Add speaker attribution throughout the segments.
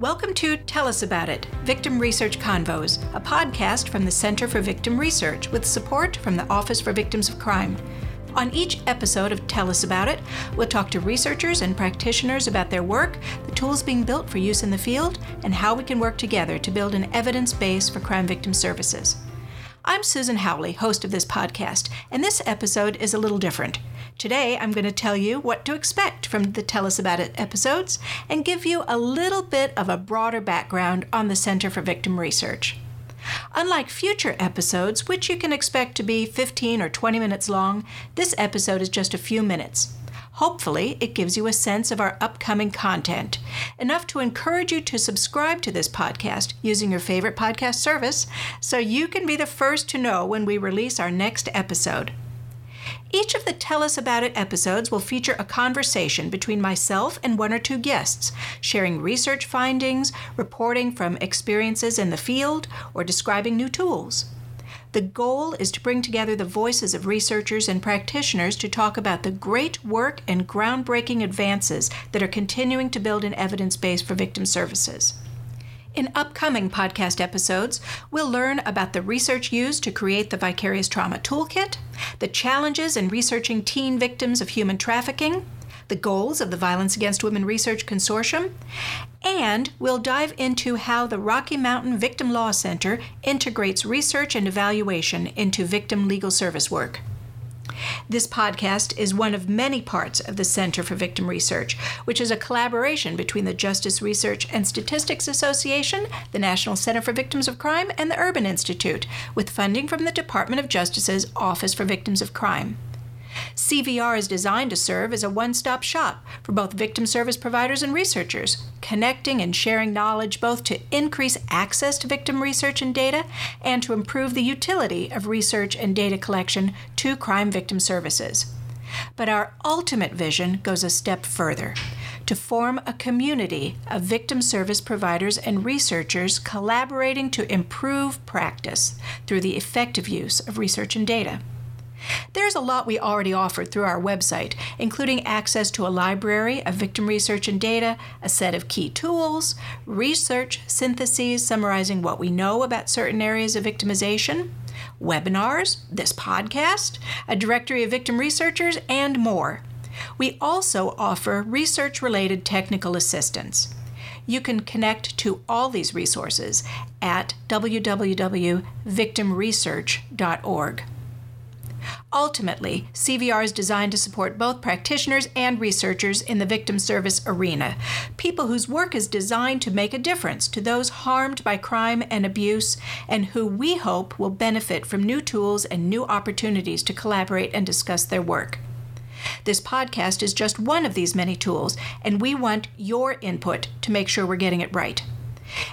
Speaker 1: Welcome to Tell Us About It Victim Research Convos, a podcast from the Center for Victim Research with support from the Office for Victims of Crime. On each episode of Tell Us About It, we'll talk to researchers and practitioners about their work, the tools being built for use in the field, and how we can work together to build an evidence base for crime victim services. I'm Susan Howley, host of this podcast, and this episode is a little different. Today, I'm going to tell you what to expect from the Tell Us About It episodes and give you a little bit of a broader background on the Center for Victim Research. Unlike future episodes, which you can expect to be 15 or 20 minutes long, this episode is just a few minutes. Hopefully, it gives you a sense of our upcoming content, enough to encourage you to subscribe to this podcast using your favorite podcast service so you can be the first to know when we release our next episode. Each of the Tell Us About It episodes will feature a conversation between myself and one or two guests, sharing research findings, reporting from experiences in the field, or describing new tools. The goal is to bring together the voices of researchers and practitioners to talk about the great work and groundbreaking advances that are continuing to build an evidence base for victim services. In upcoming podcast episodes, we'll learn about the research used to create the Vicarious Trauma Toolkit, the challenges in researching teen victims of human trafficking, the goals of the Violence Against Women Research Consortium, and we'll dive into how the Rocky Mountain Victim Law Center integrates research and evaluation into victim legal service work. This podcast is one of many parts of the Center for Victim Research, which is a collaboration between the Justice Research and Statistics Association, the National Center for Victims of Crime, and the Urban Institute, with funding from the Department of Justice's Office for Victims of Crime. CVR is designed to serve as a one stop shop for both victim service providers and researchers, connecting and sharing knowledge both to increase access to victim research and data and to improve the utility of research and data collection to crime victim services. But our ultimate vision goes a step further to form a community of victim service providers and researchers collaborating to improve practice through the effective use of research and data. There's a lot we already offer through our website, including access to a library of victim research and data, a set of key tools, research syntheses summarizing what we know about certain areas of victimization, webinars, this podcast, a directory of victim researchers, and more. We also offer research related technical assistance. You can connect to all these resources at www.victimresearch.org. Ultimately, CVR is designed to support both practitioners and researchers in the victim service arena, people whose work is designed to make a difference to those harmed by crime and abuse, and who we hope will benefit from new tools and new opportunities to collaborate and discuss their work. This podcast is just one of these many tools, and we want your input to make sure we're getting it right.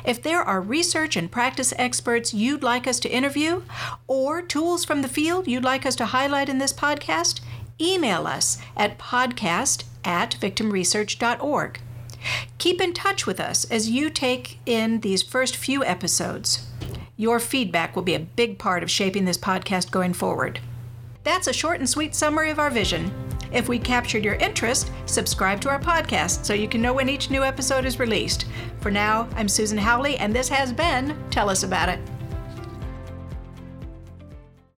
Speaker 1: If there are research and practice experts you'd like us to interview, or tools from the field you'd like us to highlight in this podcast, email us at podcast at victimresearch.org. Keep in touch with us as you take in these first few episodes. Your feedback will be a big part of shaping this podcast going forward. That's a short and sweet summary of our vision. If we captured your interest, subscribe to our podcast so you can know when each new episode is released. For now, I'm Susan Howley, and this has been Tell Us About It.